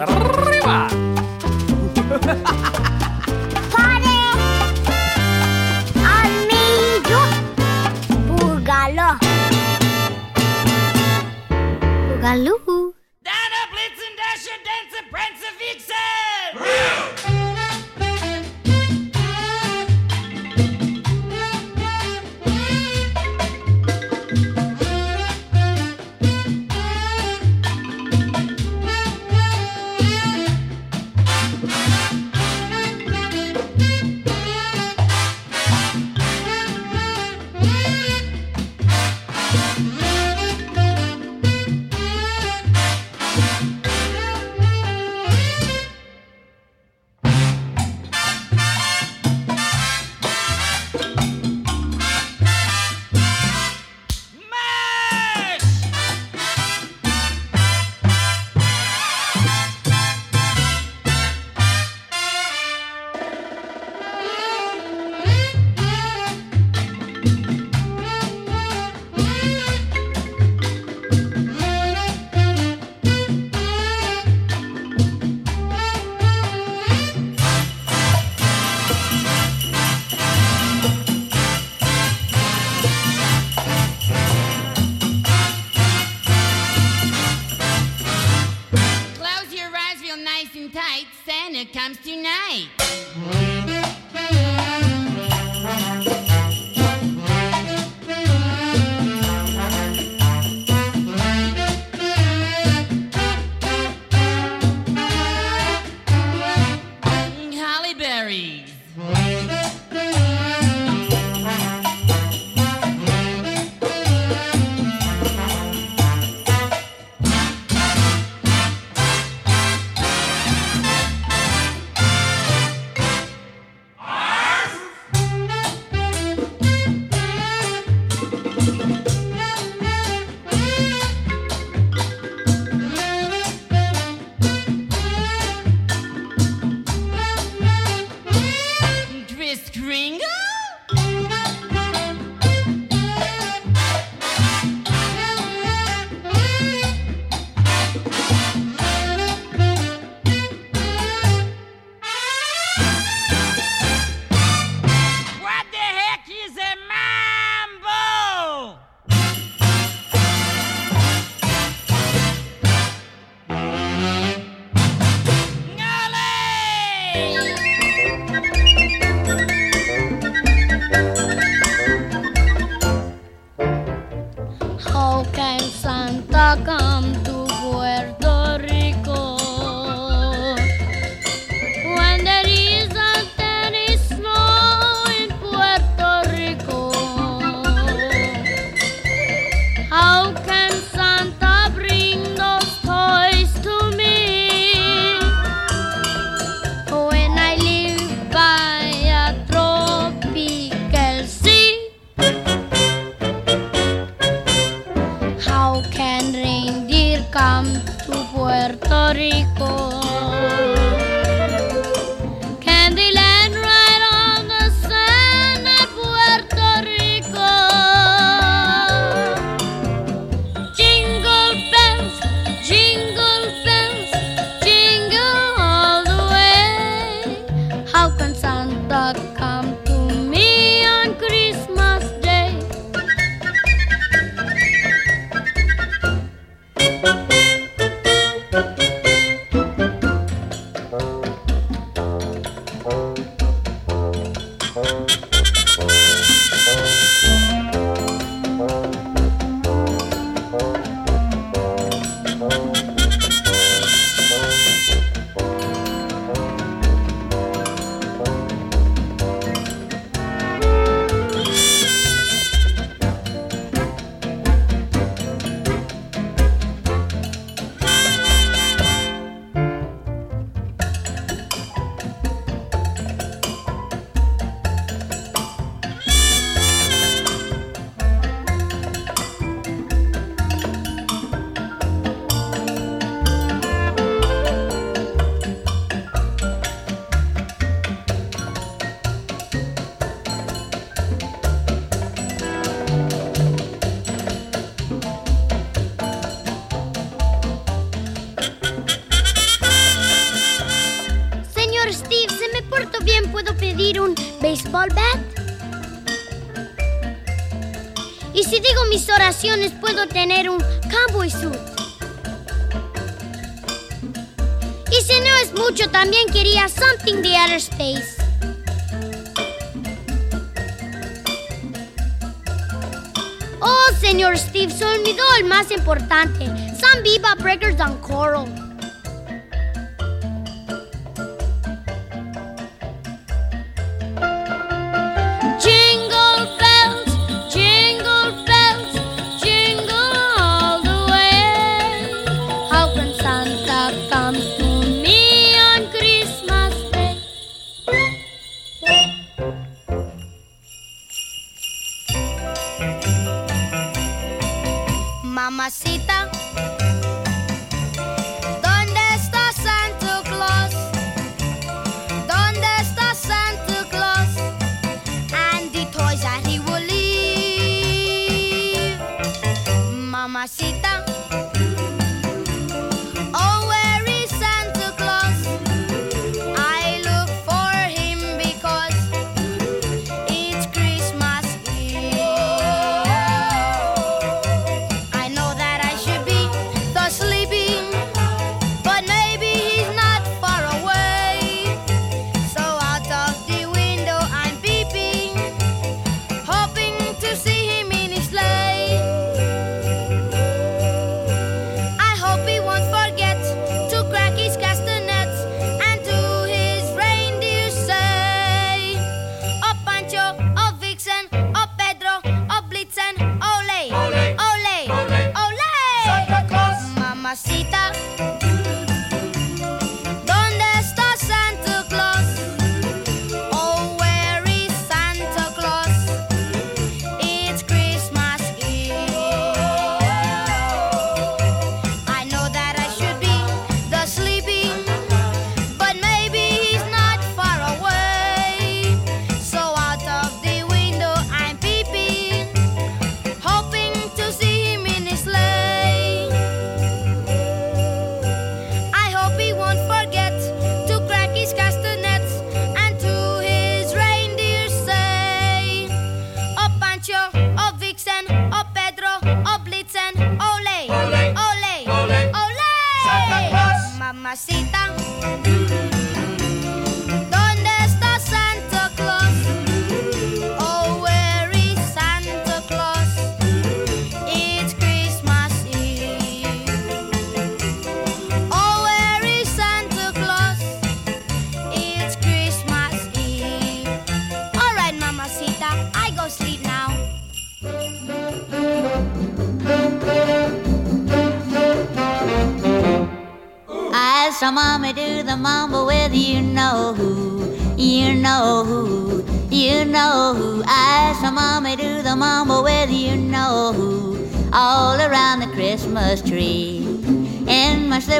¡Arriba! Padre, amigo, búgalo. Búgalo. Franco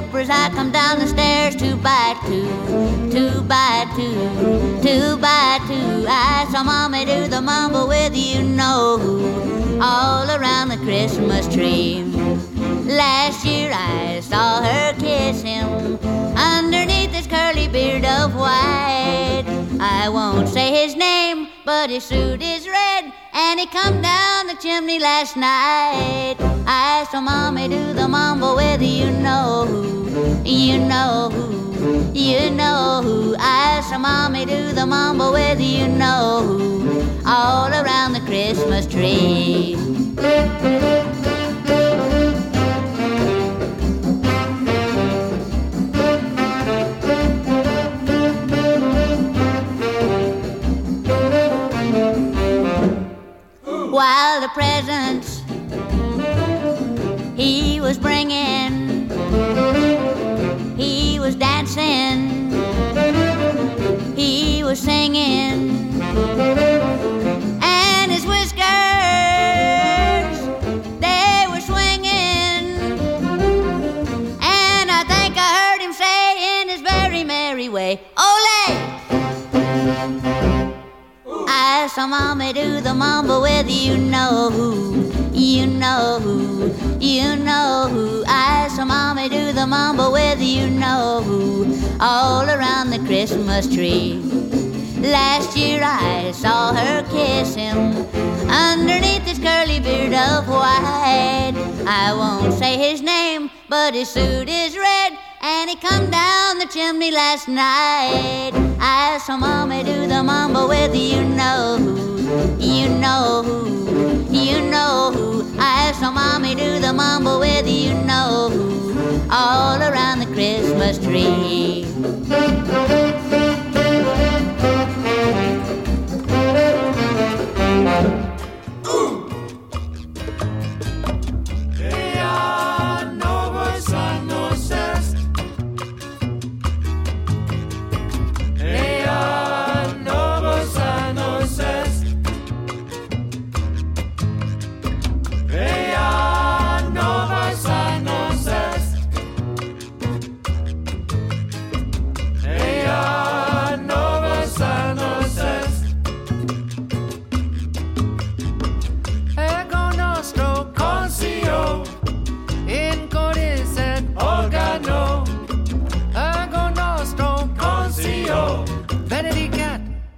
slippers. I come down the stairs two by two, two by two, two by two. I saw mommy do the mambo with you know who all around the Christmas tree. Last year I saw her kiss him underneath his curly beard of white. I won't say his name, but his suit is red and he come down the chimney last night. I saw mommy do the mambo with you know who. You know who, you know who. I saw mommy do the mambo with you know who, all around the Christmas tree. While the presents he was bringing Do the mambo with you know who, you know who, you know who. I saw mommy do the mambo with you know who, all around the Christmas tree. Last year I saw her kiss him underneath his curly beard of white. I won't say his name, but his suit is red and he come down the chimney last night. I saw mommy do the mambo with you know who you know who, you know who. I saw mommy do the mambo with you know who, all around the Christmas tree.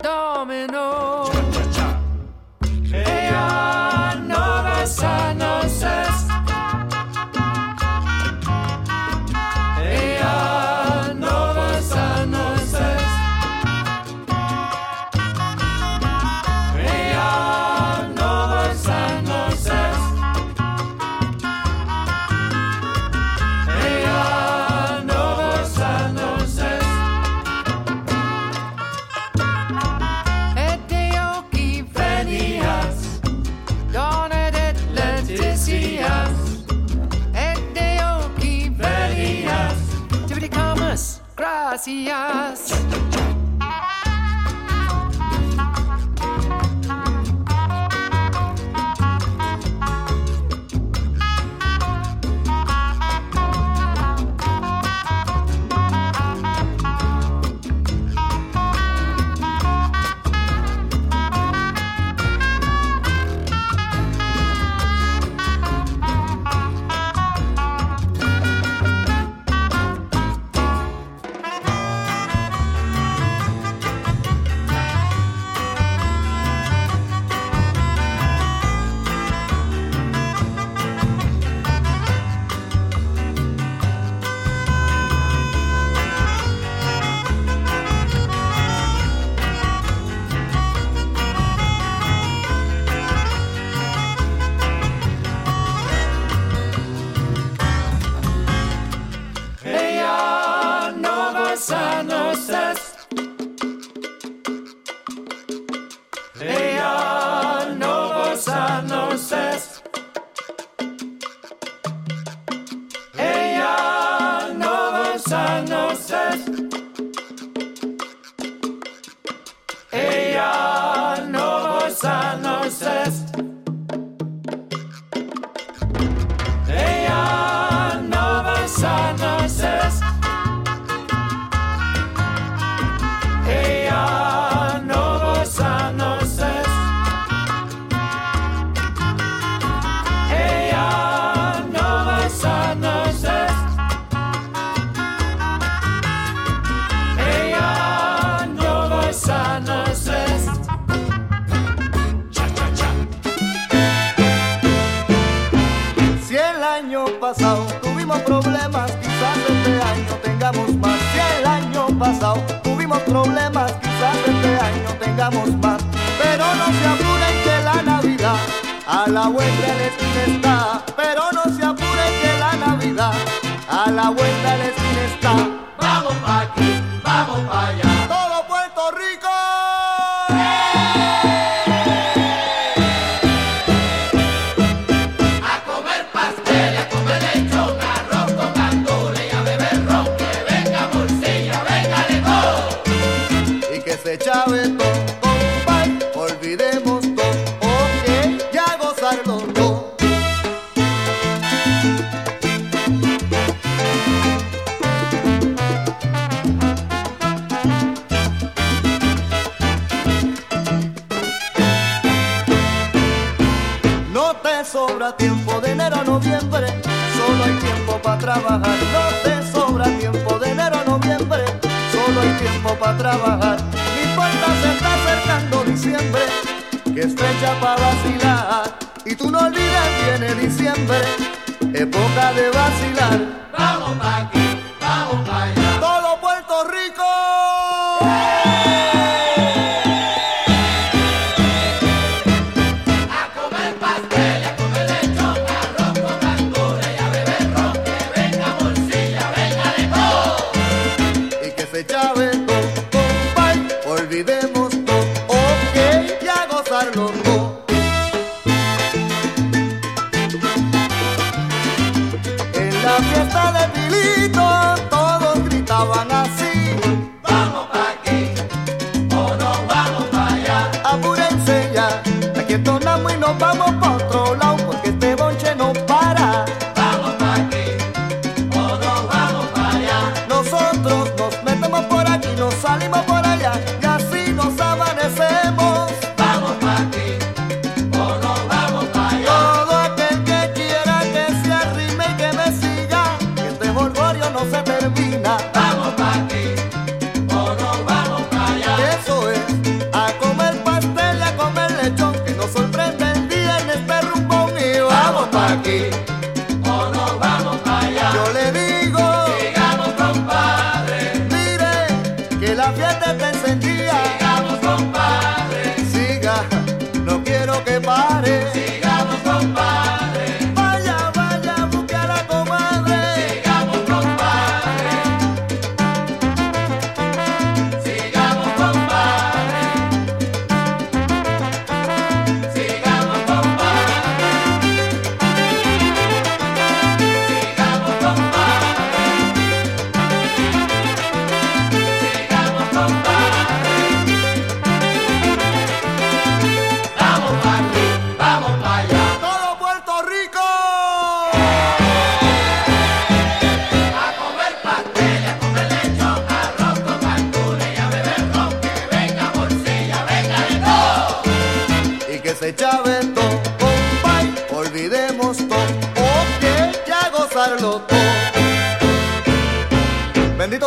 Domino. sana. A la vuelta de la esquina está. Pero no se apuren que la Navidad a la vuelta de la esquina está. Vamos pa' aquí, vamos pa' allá. Todo Puerto Rico. A comer pastel, a comer lechón, arroz con gandules y a beber ron. Que venga morcilla, venga de todo. Y que se chave todo, que es para vacilar. Y tú no olvides, viene diciembre, época de vacilar. Vamos pa' aquí, vamos pa' allá.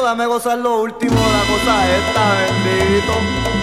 dame gozar lo último, la cosa está bendito.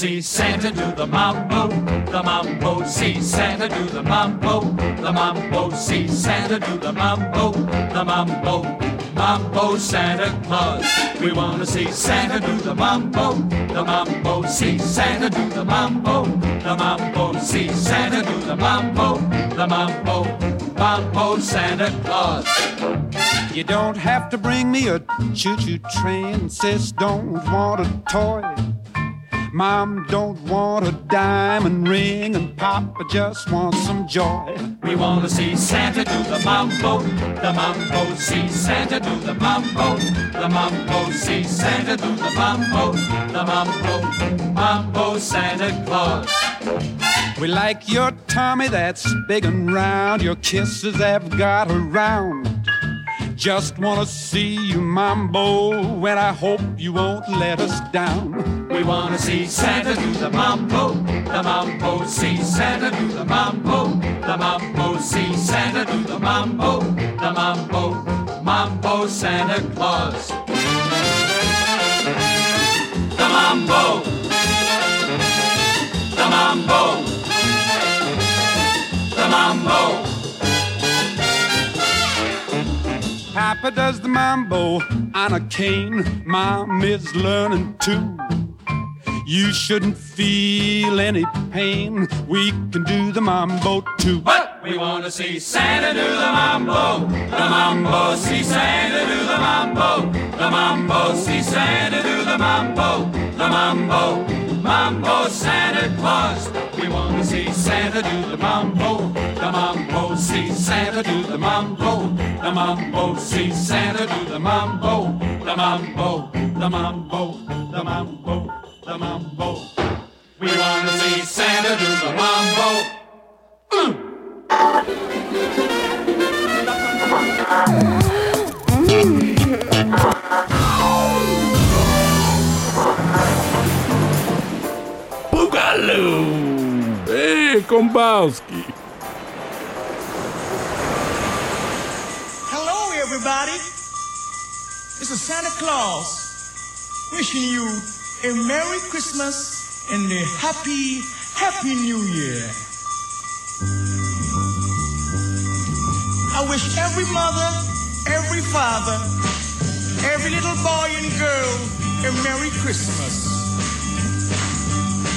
See Santa do the mambo, the mambo, see Santa do the mambo, the mambo, see Santa do the mambo, the mambo, mambo Santa Claus. We wanna see Santa do the mambo, the mambo, see Santa do the mambo, the mambo, see Santa do the mambo, the mambo, mambo Santa Claus. You don't have to bring me a choo-choo train. Sis don't want a toy. Mom don't want a diamond ring, and Papa just wants some joy. We wanna see Santa do the mambo, the mambo, see Santa do the mambo, the mambo, see Santa do the mambo, the mambo, mambo Santa Claus. We like your tummy that's big and round. Your kisses have got around. Just wanna see you mambo, and I hope you won't let us down. We wanna see Santa do the mambo, the mambo, see Santa do the mambo, the mambo, see Santa do the mambo, the mambo, mambo Santa Claus. The mambo, the mambo, the mambo. Papa does the mambo on a cane. Mom is learning too. You shouldn't feel any pain. We can do the mambo too. But we wanna see Santa do the mambo, the mambo, see Santa do the mambo, the mambo, see Santa do the mambo, the mambo, mambo Santa Claus. We wanna see Santa do the mambo, the mambo, see Santa do the mambo, the mambo, see Santa do the mambo, the mambo, the mambo, the mambo, the mambo. We wanna see Santa do the mambo. Mm. Boogaloo! Hey, Kombowski! Everybody. This is Santa Claus wishing you a Merry Christmas and a Happy, Happy New Year. I wish every mother, every father, every little boy and girl a Merry Christmas.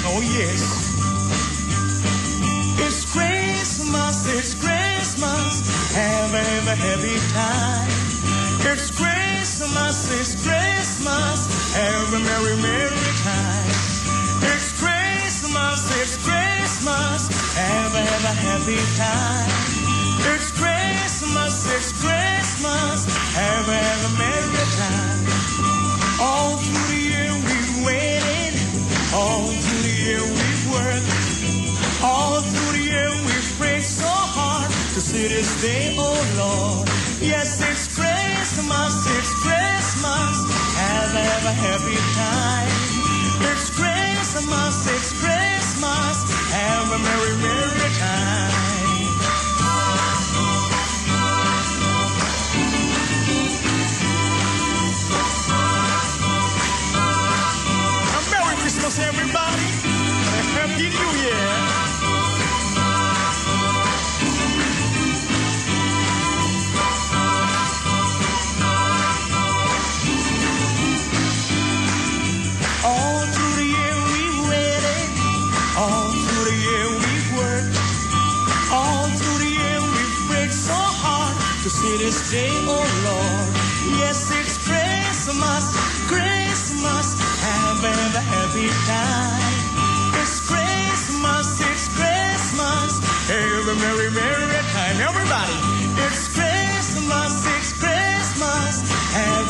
Oh, yes. Christmas, it's Christmas. Have a happy time. It's Christmas, it's Christmas. Have a merry, merry time. It's Christmas, it's Christmas. Have, a, have a happy time. It's Christmas, it's Christmas. Have, have a merry time. All through the year we've waited. All to see this day, oh Lord. Yes, it's Christmas, it's Christmas. Have a happy time.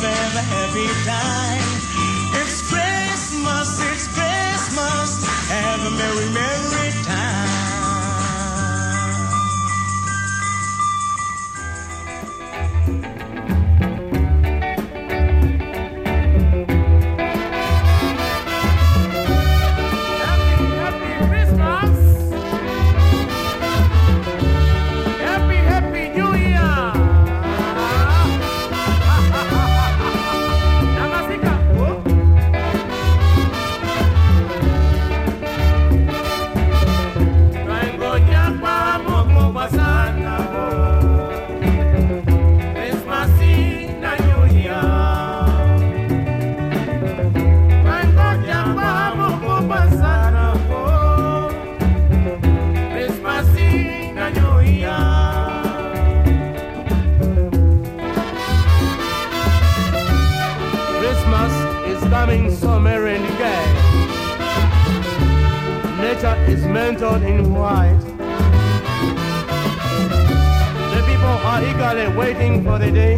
Have, a happy time. It's Christmas, it's Christmas. Have a merry, merry time. is mantled in white. The people are eagerly waiting for the day,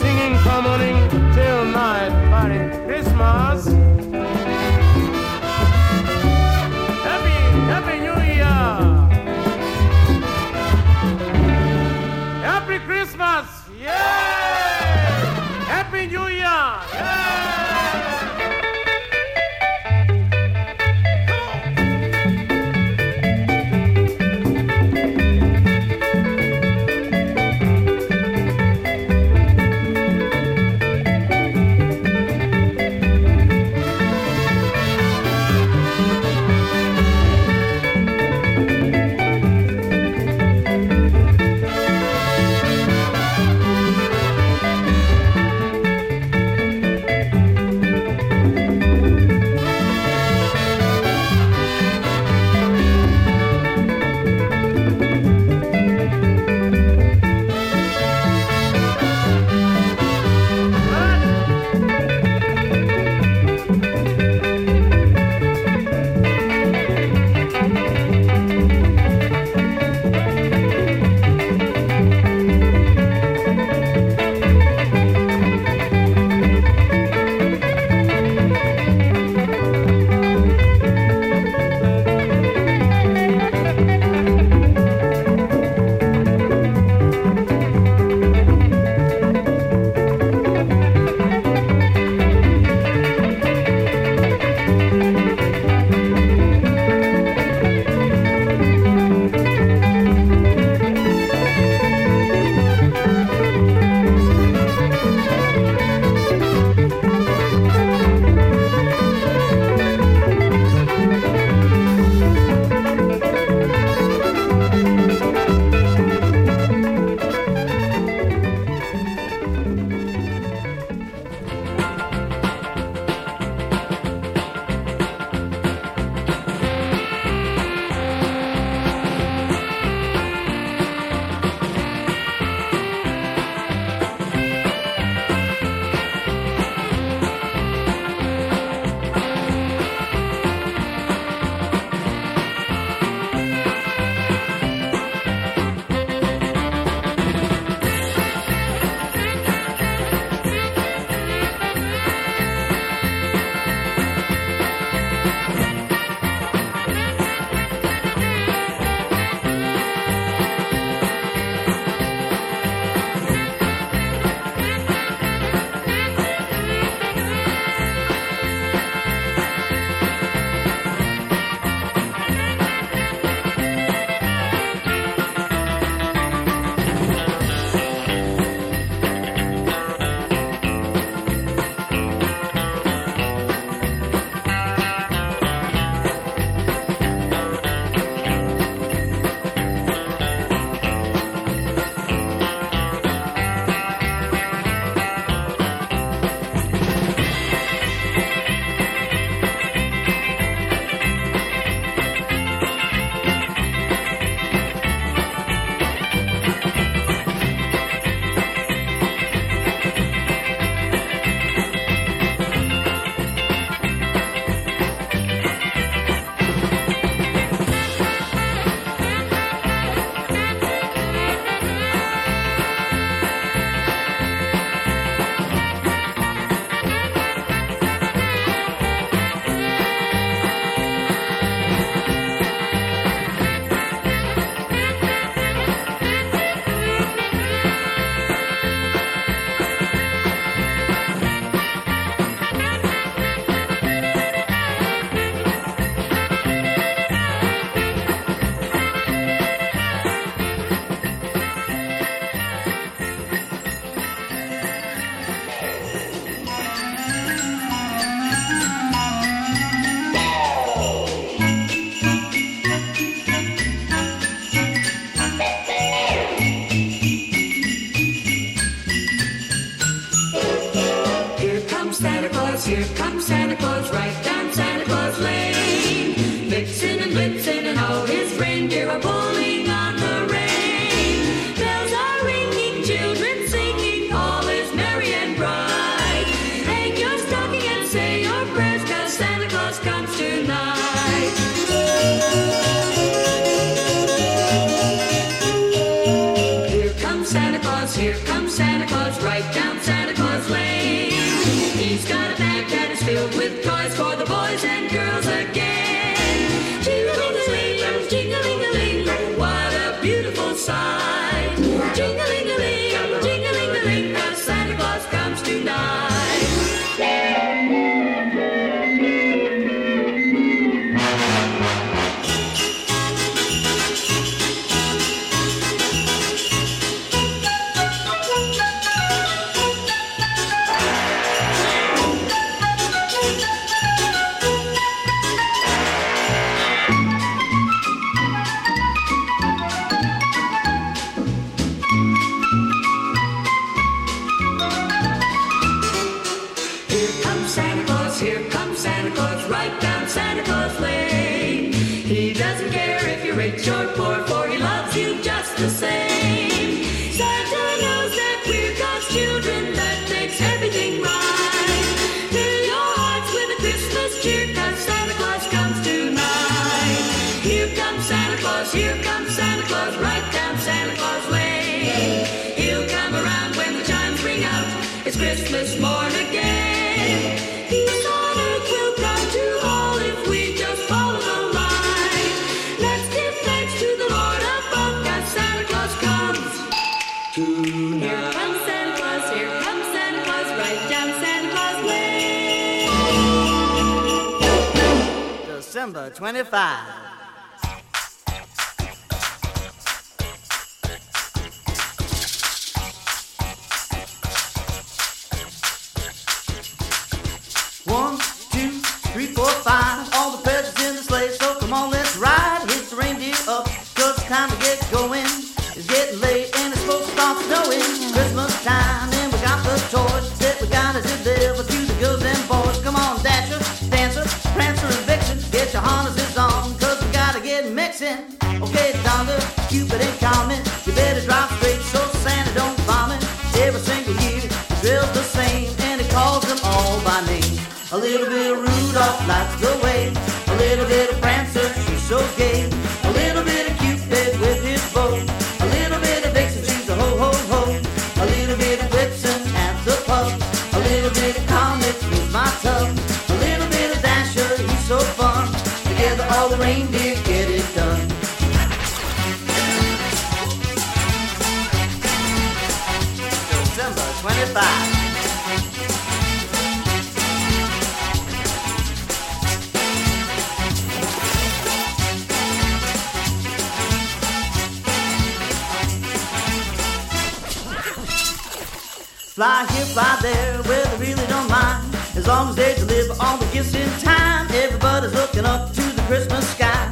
singing from morning till night, Merry Christmas. A little bit of Rudolph lights the way. fly here, fly there, where they really don't mind. As long as they deliver all the gifts in time, everybody's looking up to the Christmas sky.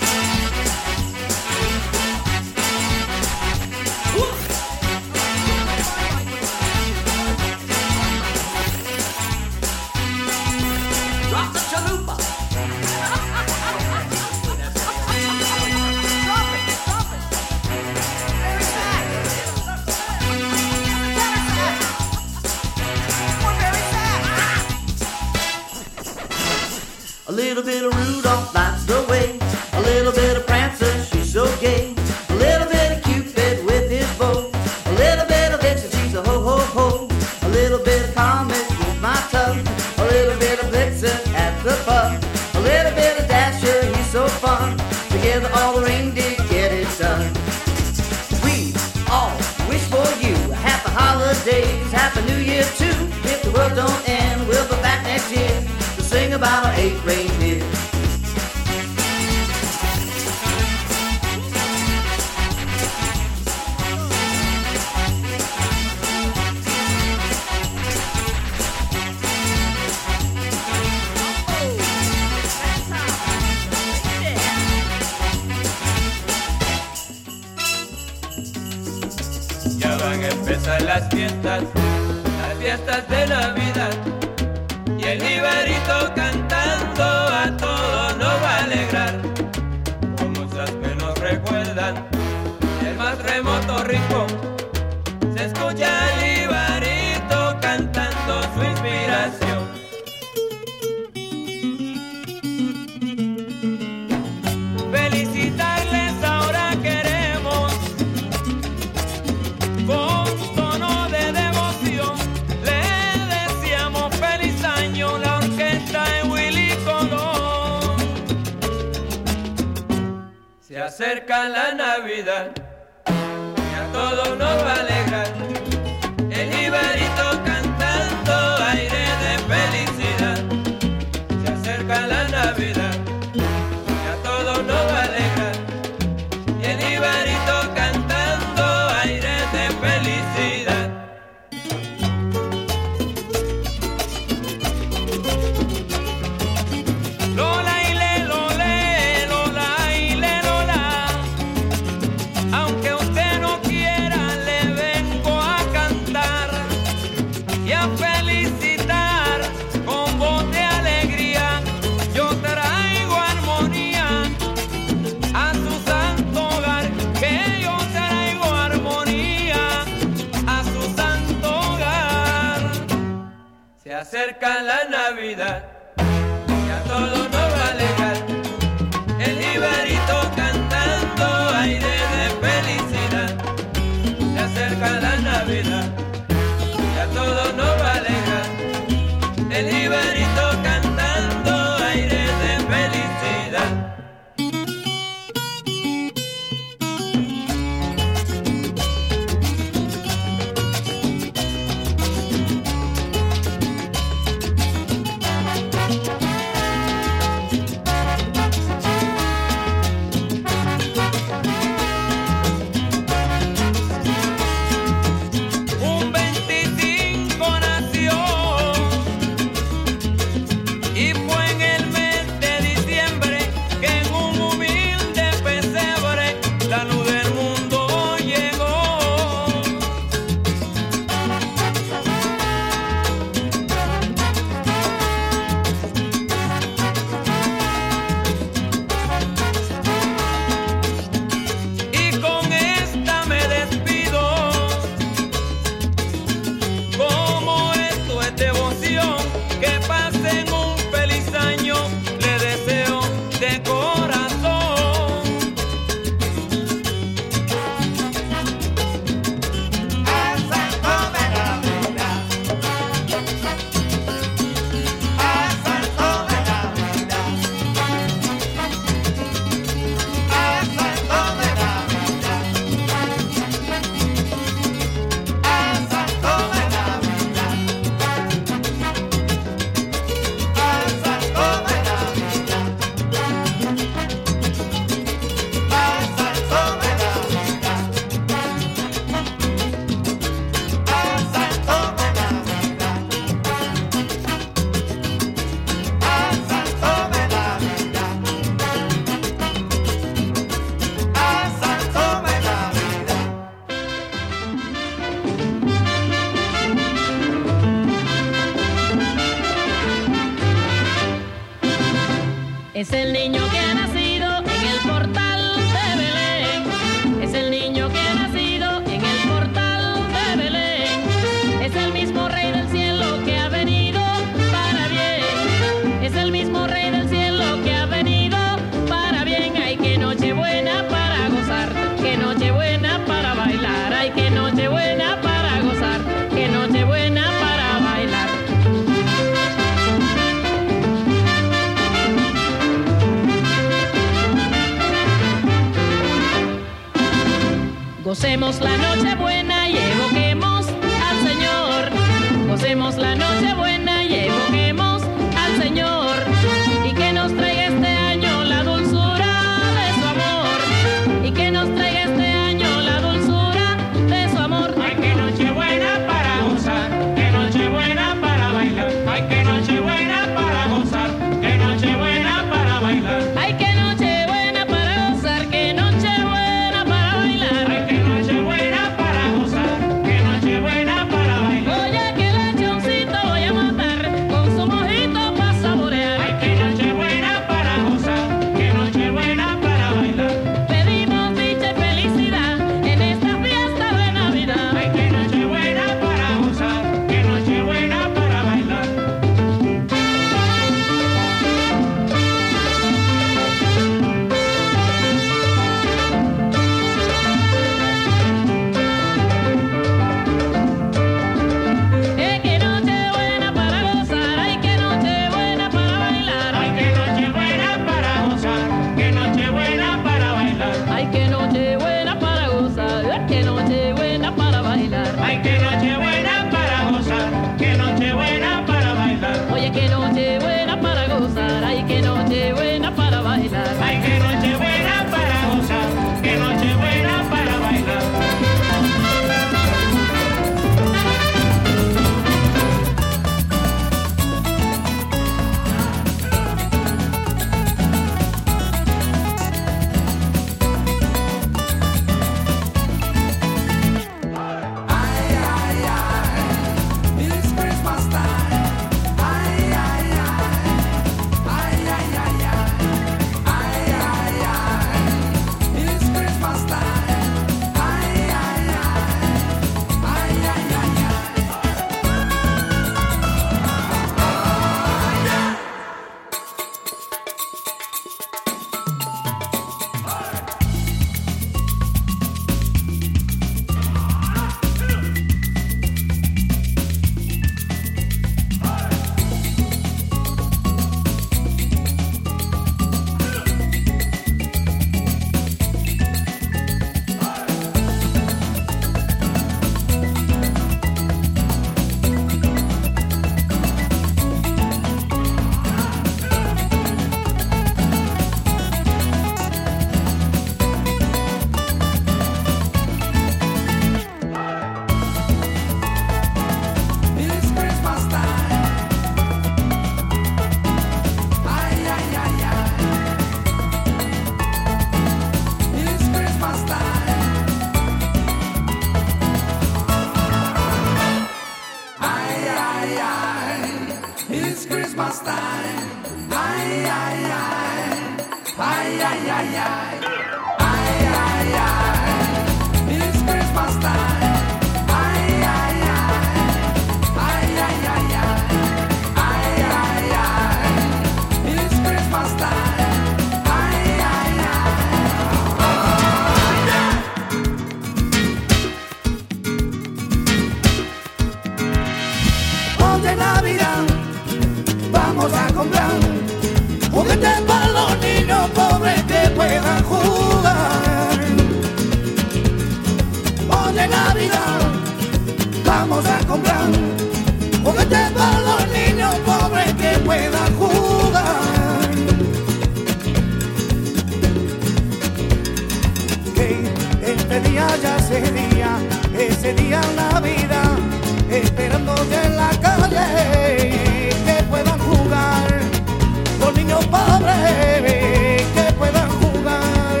niños pobres que puedan jugar,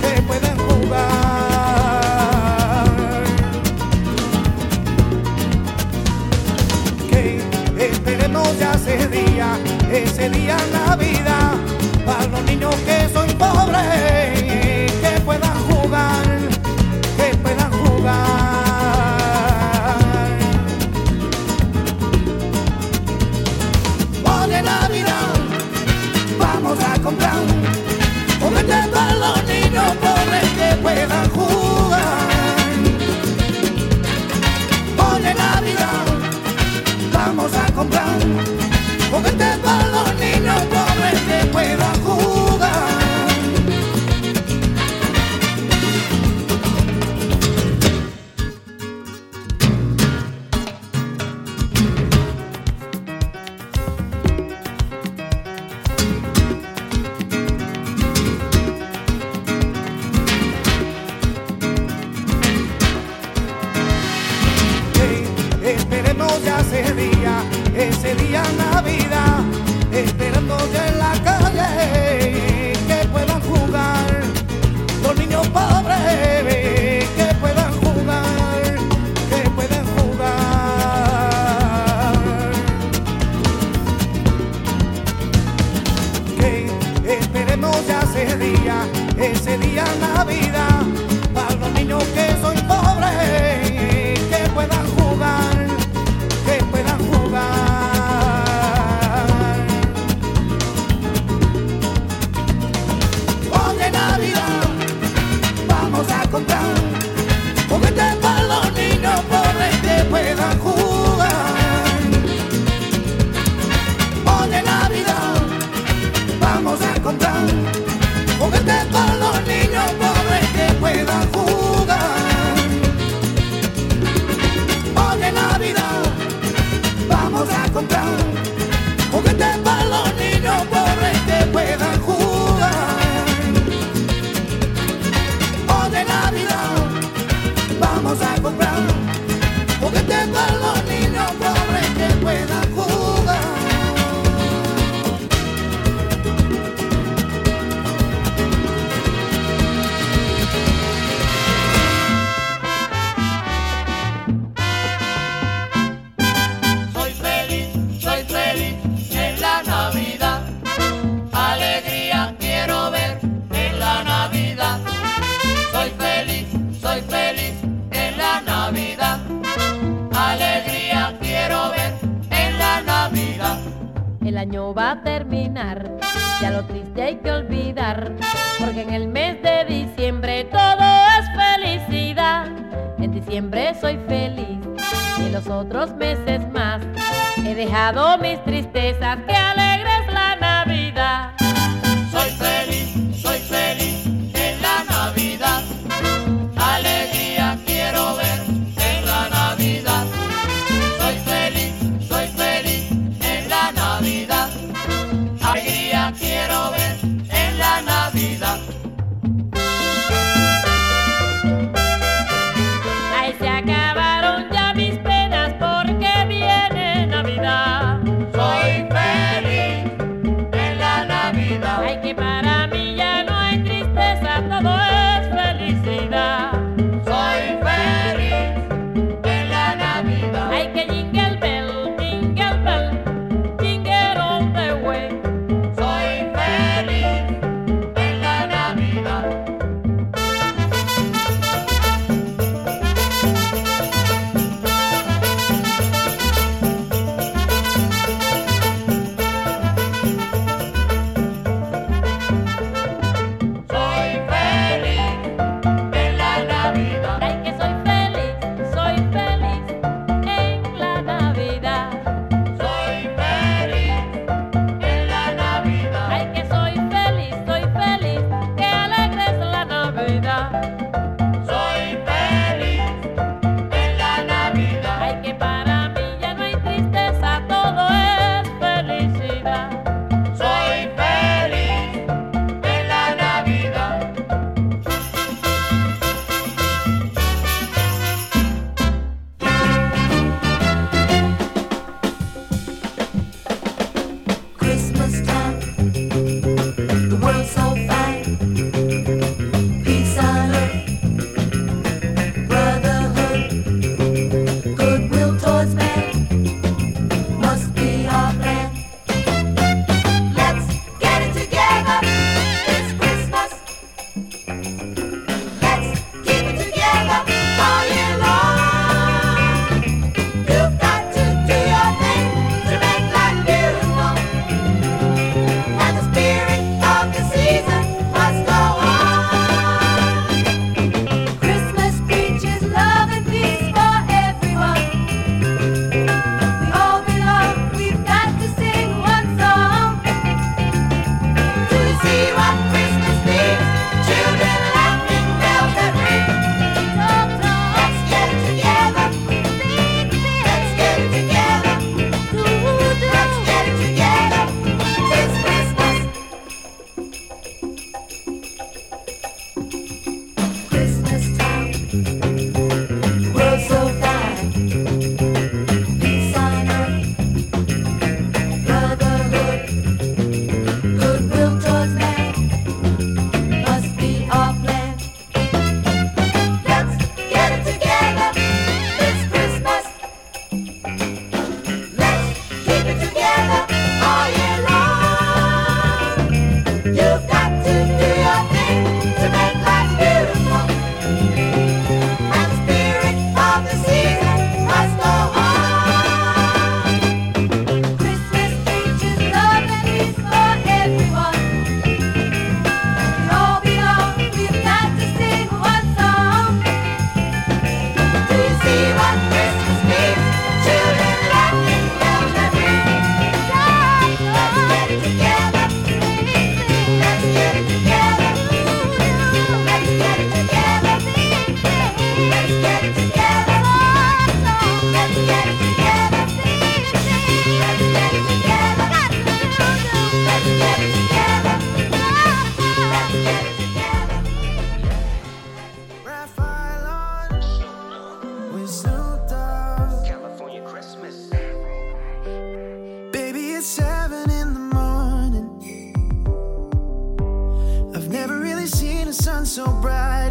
que puedan jugar. Que esperemos ya ese día, ese día la vida.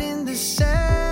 in the sand.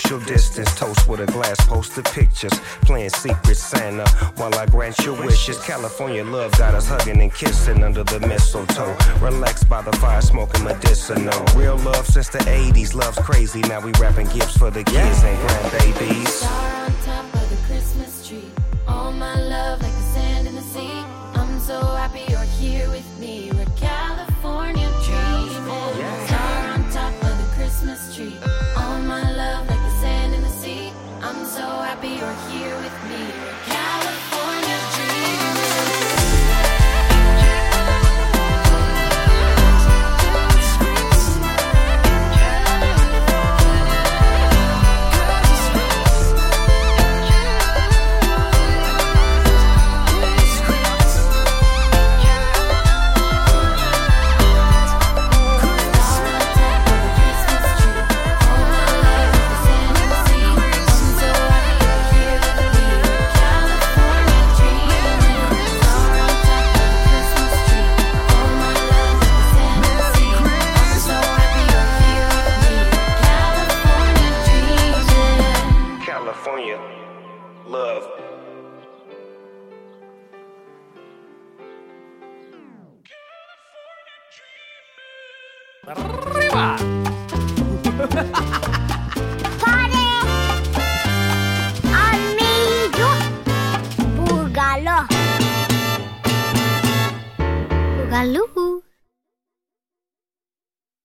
social distance. Toast with a glass, post the pictures. Playing Secret Santa while I grant your wishes. California love got us hugging and kissing under the mistletoe. Relaxed by the fire, smoking medicinal. Real love since the 80s. Love's crazy. Now we wrapping gifts for the kids and grandbabies. Star on top of the Christmas tree. All my love like the sand in the sea. I'm so happy you're here with